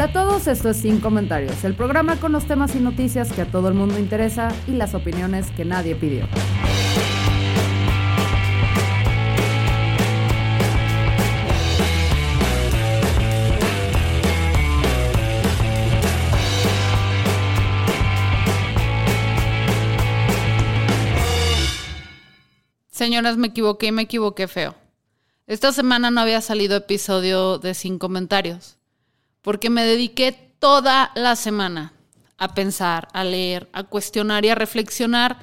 Hola a todos, esto es Sin Comentarios, el programa con los temas y noticias que a todo el mundo interesa y las opiniones que nadie pidió. Señoras, me equivoqué y me equivoqué feo. Esta semana no había salido episodio de Sin Comentarios, porque me dediqué toda la semana a pensar, a leer, a cuestionar y a reflexionar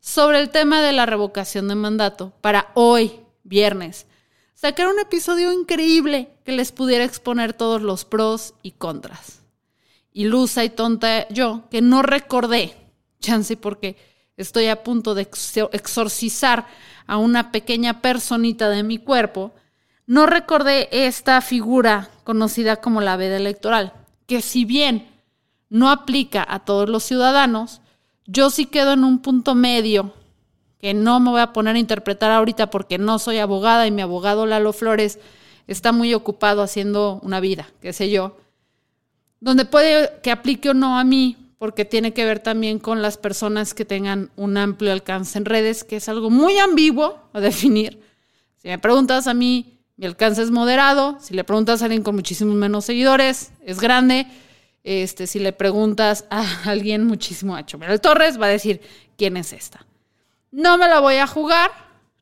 sobre el tema de la revocación de mandato para hoy, viernes, sacar un episodio increíble que les pudiera exponer todos los pros y contras. Ilusa y tonta yo, que no recordé, chance porque estoy a punto de exorcizar a una pequeña personita de mi cuerpo, no recordé esta figura conocida como la veda electoral, que si bien no aplica a todos los ciudadanos, yo sí quedo en un punto medio que no me voy a poner a interpretar ahorita porque no soy abogada y mi abogado Lalo Flores está muy ocupado haciendo una vida, qué sé yo, donde puede que aplique o no a mí, porque tiene que ver también con las personas que tengan un amplio alcance en redes, que es algo muy ambiguo a definir. Si me preguntas a mí, mi alcance es moderado. Si le preguntas a alguien con muchísimos menos seguidores, es grande. Este, si le preguntas a alguien muchísimo a Chomel Torres, va a decir, ¿quién es esta? No me la voy a jugar,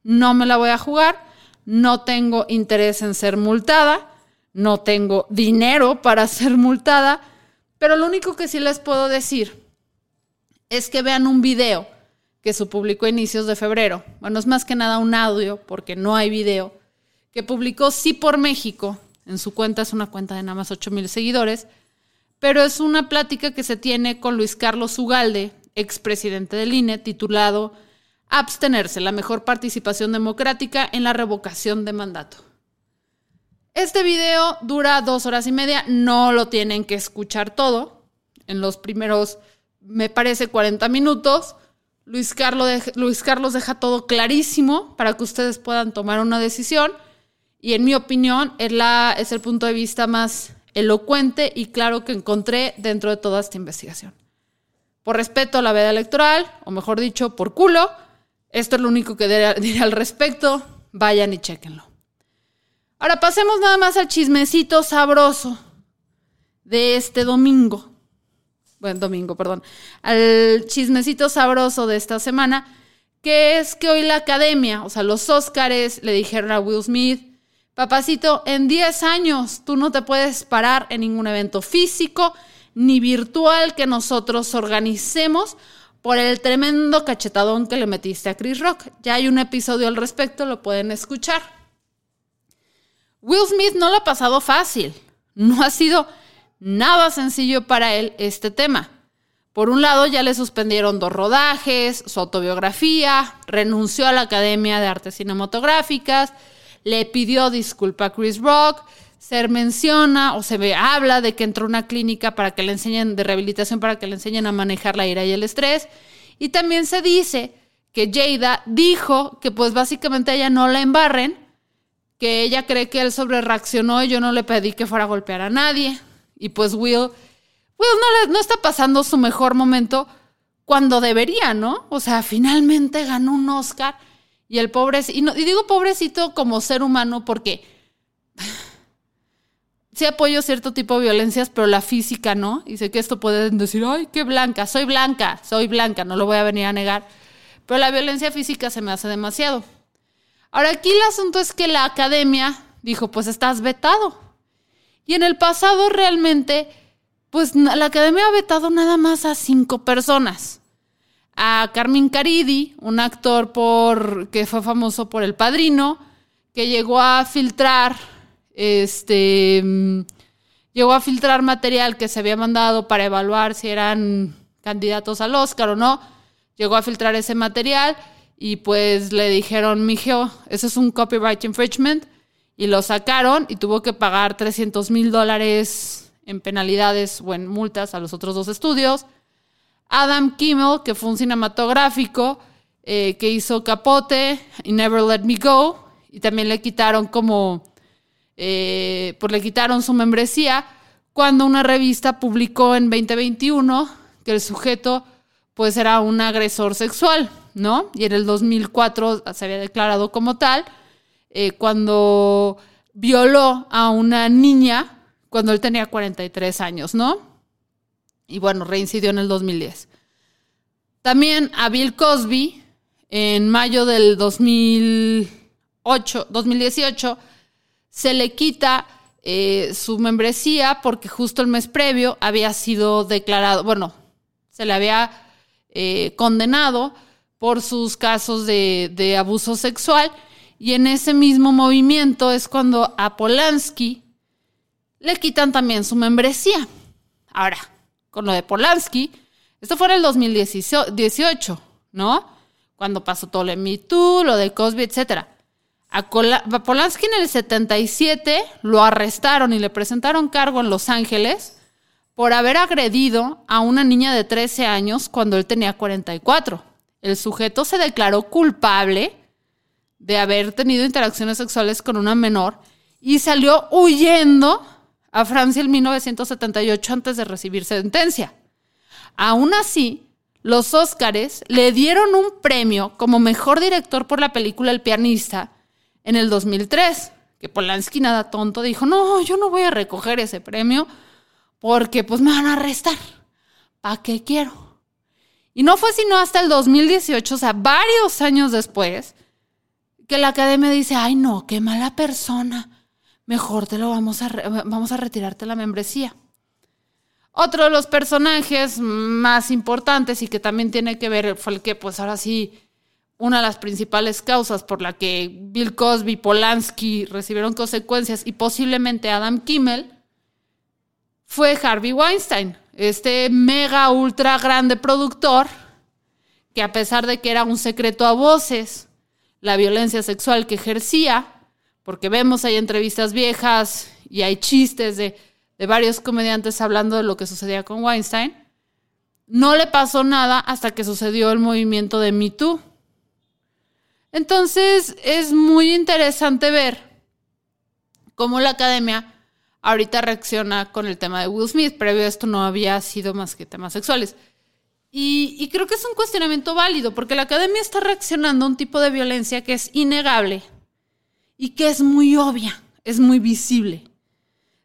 no me la voy a jugar, no tengo interés en ser multada, no tengo dinero para ser multada pero lo único que sí les puedo decir es que vean un video que se publicó a inicios de febrero. Bueno, es más que nada un audio, porque no hay video, que publicó Sí por México. En su cuenta es una cuenta de nada más 8 mil seguidores, pero es una plática que se tiene con Luis Carlos Ugalde, expresidente del INE, titulado Abstenerse, la mejor participación democrática en la revocación de mandato. Este video dura dos horas y media, no lo tienen que escuchar todo. En los primeros, me parece, 40 minutos. Luis Carlos, Luis Carlos deja todo clarísimo para que ustedes puedan tomar una decisión. Y en mi opinión, es, la, es el punto de vista más elocuente y claro que encontré dentro de toda esta investigación. Por respeto a la veda electoral, o mejor dicho, por culo, esto es lo único que diré al respecto. Vayan y chequenlo. Ahora pasemos nada más al chismecito sabroso de este domingo. Bueno, domingo, perdón. Al chismecito sabroso de esta semana, que es que hoy la academia, o sea, los Óscares, le dijeron a Will Smith, papacito, en 10 años tú no te puedes parar en ningún evento físico ni virtual que nosotros organicemos por el tremendo cachetadón que le metiste a Chris Rock. Ya hay un episodio al respecto, lo pueden escuchar. Will Smith no lo ha pasado fácil. No ha sido nada sencillo para él este tema. Por un lado, ya le suspendieron dos rodajes, su autobiografía, renunció a la Academia de Artes Cinematográficas, le pidió disculpa a Chris Rock, se menciona o se ve, habla de que entró a una clínica para que le enseñen, de rehabilitación para que le enseñen a manejar la ira y el estrés. Y también se dice que Jada dijo que pues básicamente ella no la embarren que ella cree que él sobre reaccionó y yo no le pedí que fuera a golpear a nadie. Y pues Will, Will no, no está pasando su mejor momento cuando debería, ¿no? O sea, finalmente ganó un Oscar y el pobrecito, y, y digo pobrecito como ser humano porque sí apoyo cierto tipo de violencias, pero la física no. Y sé que esto pueden decir, ay, qué blanca, soy blanca, soy blanca, no lo voy a venir a negar. Pero la violencia física se me hace demasiado. Ahora aquí el asunto es que la academia dijo, pues estás vetado. Y en el pasado realmente, pues la academia ha vetado nada más a cinco personas. A Carmen Caridi, un actor por, que fue famoso por El Padrino, que llegó a filtrar Este mm, llegó a filtrar material que se había mandado para evaluar si eran candidatos al Oscar o no. Llegó a filtrar ese material y pues le dijeron, mijo, eso es un copyright infringement. Y lo sacaron y tuvo que pagar 300 mil dólares en penalidades o en multas a los otros dos estudios. Adam Kimmel, que fue un cinematográfico eh, que hizo Capote y Never Let Me Go, y también le quitaron como, eh, pues le quitaron su membresía cuando una revista publicó en 2021 que el sujeto pues era un agresor sexual, ¿no? Y en el 2004 se había declarado como tal eh, cuando violó a una niña cuando él tenía 43 años, ¿no? Y bueno, reincidió en el 2010. También a Bill Cosby, en mayo del 2008, 2018, se le quita eh, su membresía porque justo el mes previo había sido declarado, bueno, se le había eh, condenado por sus casos de, de abuso sexual y en ese mismo movimiento es cuando a Polanski le quitan también su membresía. Ahora, con lo de Polanski, esto fue en el 2018, ¿no? Cuando pasó todo lo lo de Cosby, etc. Polanski en el 77 lo arrestaron y le presentaron cargo en Los Ángeles por haber agredido a una niña de 13 años cuando él tenía 44. El sujeto se declaró culpable de haber tenido interacciones sexuales con una menor y salió huyendo a Francia en 1978 antes de recibir sentencia. Aún así, los Óscares le dieron un premio como mejor director por la película El pianista en el 2003, que Polanski nada tonto dijo, no, yo no voy a recoger ese premio porque pues me van a arrestar. ¿Para qué quiero? Y no fue sino hasta el 2018, o sea, varios años después, que la academia dice, ay no, qué mala persona, mejor te lo vamos a, vamos a retirarte la membresía. Otro de los personajes más importantes y que también tiene que ver fue el que, pues ahora sí, una de las principales causas por la que Bill Cosby, Polanski recibieron consecuencias y posiblemente Adam Kimmel, fue Harvey Weinstein, este mega ultra grande productor que a pesar de que era un secreto a voces, la violencia sexual que ejercía, porque vemos hay entrevistas viejas y hay chistes de, de varios comediantes hablando de lo que sucedía con Weinstein, no le pasó nada hasta que sucedió el movimiento de Me Too. Entonces es muy interesante ver cómo la academia ahorita reacciona con el tema de Will Smith. Previo a esto no había sido más que temas sexuales. Y, creo que es un cuestionamiento válido, porque la academia está reaccionando a un tipo de violencia que es innegable y que es muy obvia, es muy visible.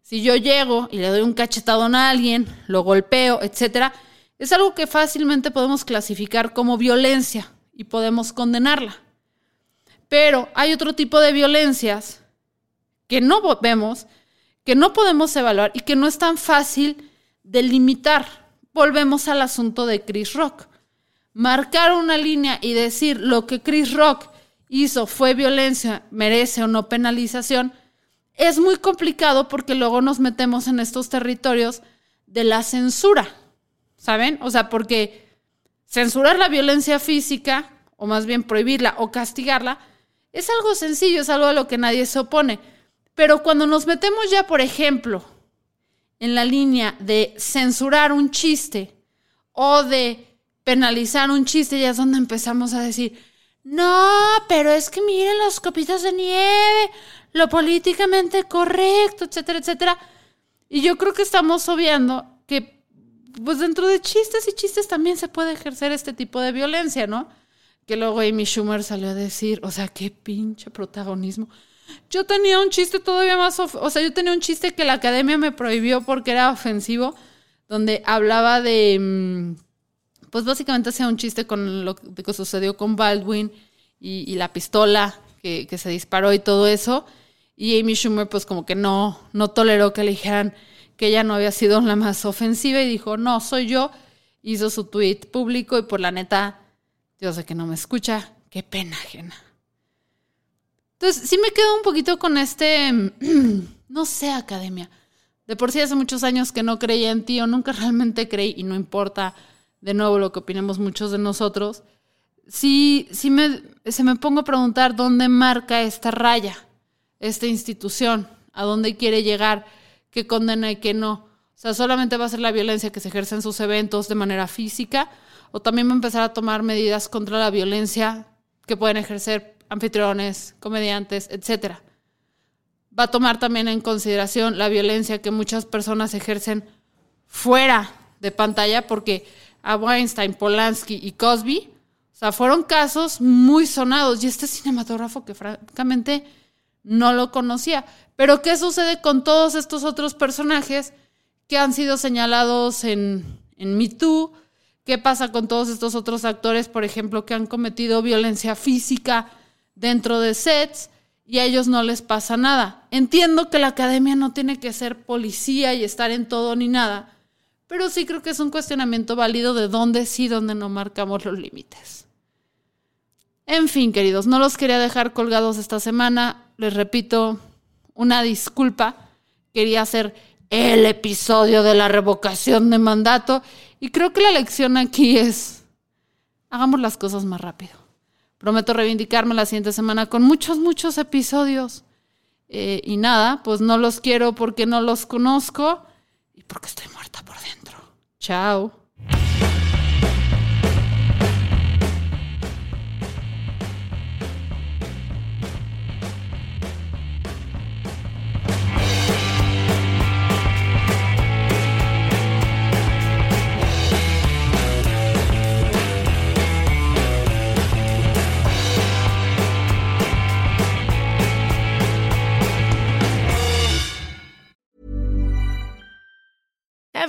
Si yo llego y le doy un cachetadón a alguien, lo golpeo, etc., es algo que fácilmente podemos clasificar como violencia y podemos condenarla. Pero hay otro tipo de violencias que no vemos, que no podemos evaluar y que no es tan fácil de limitar volvemos al asunto de Chris Rock. Marcar una línea y decir lo que Chris Rock hizo fue violencia, merece o no penalización, es muy complicado porque luego nos metemos en estos territorios de la censura, ¿saben? O sea, porque censurar la violencia física, o más bien prohibirla o castigarla, es algo sencillo, es algo a lo que nadie se opone. Pero cuando nos metemos ya, por ejemplo, en la línea de censurar un chiste o de penalizar un chiste, ya es donde empezamos a decir, no, pero es que miren los copitos de nieve, lo políticamente correcto, etcétera, etcétera. Y yo creo que estamos obviando que, pues dentro de chistes y chistes también se puede ejercer este tipo de violencia, ¿no? Que luego Amy Schumer salió a decir, o sea, qué pinche protagonismo. Yo tenía un chiste todavía más, o sea, yo tenía un chiste que la academia me prohibió porque era ofensivo, donde hablaba de, mm, pues básicamente hacía un chiste con lo que sucedió con Baldwin y, la pistola que, se disparó y todo eso. Y Amy Schumer pues como que no, no toleró que le dijeran que ella no había sido la más ofensiva y dijo, no, soy yo. Hizo su tweet público y por la neta, yo sé que no me escucha, qué pena ajena. Entonces, sí me quedo un poquito con este, no sé, academia. De por sí hace muchos años que no creía en ti o nunca realmente creí y no importa de nuevo lo que opinemos muchos de nosotros. Sí, sí me, se me pongo a preguntar dónde marca esta raya, esta institución, a dónde quiere llegar, qué condena y qué no. O sea, solamente va a ser la violencia que se ejerce en sus eventos de manera física o también va a empezar a tomar medidas contra la violencia que pueden ejercer anfitriones, comediantes, etc. Va a tomar también en consideración la violencia que muchas personas ejercen fuera de pantalla, porque a Weinstein, Polanski y Cosby, o sea, fueron casos muy sonados y este cinematógrafo que francamente no lo conocía. Pero ¿qué sucede con todos estos otros personajes que han sido señalados en, en Me Too? ¿Qué pasa con todos estos otros actores, por ejemplo, que han cometido violencia física dentro de sets y a ellos no les pasa nada. Entiendo que la academia no tiene que ser policía y estar en todo ni nada, pero sí creo que es un cuestionamiento válido de dónde sí, dónde no marcamos los límites. En fin, queridos, no los quería dejar colgados esta semana. Les repito, una disculpa. Quería hacer el episodio de la revocación de mandato y creo que la lección aquí es, hagamos las cosas más rápido. Prometo reivindicarme la siguiente semana con muchos, muchos episodios. Eh, y nada, pues no los quiero porque no los conozco y porque estoy muerta por dentro. Ciao!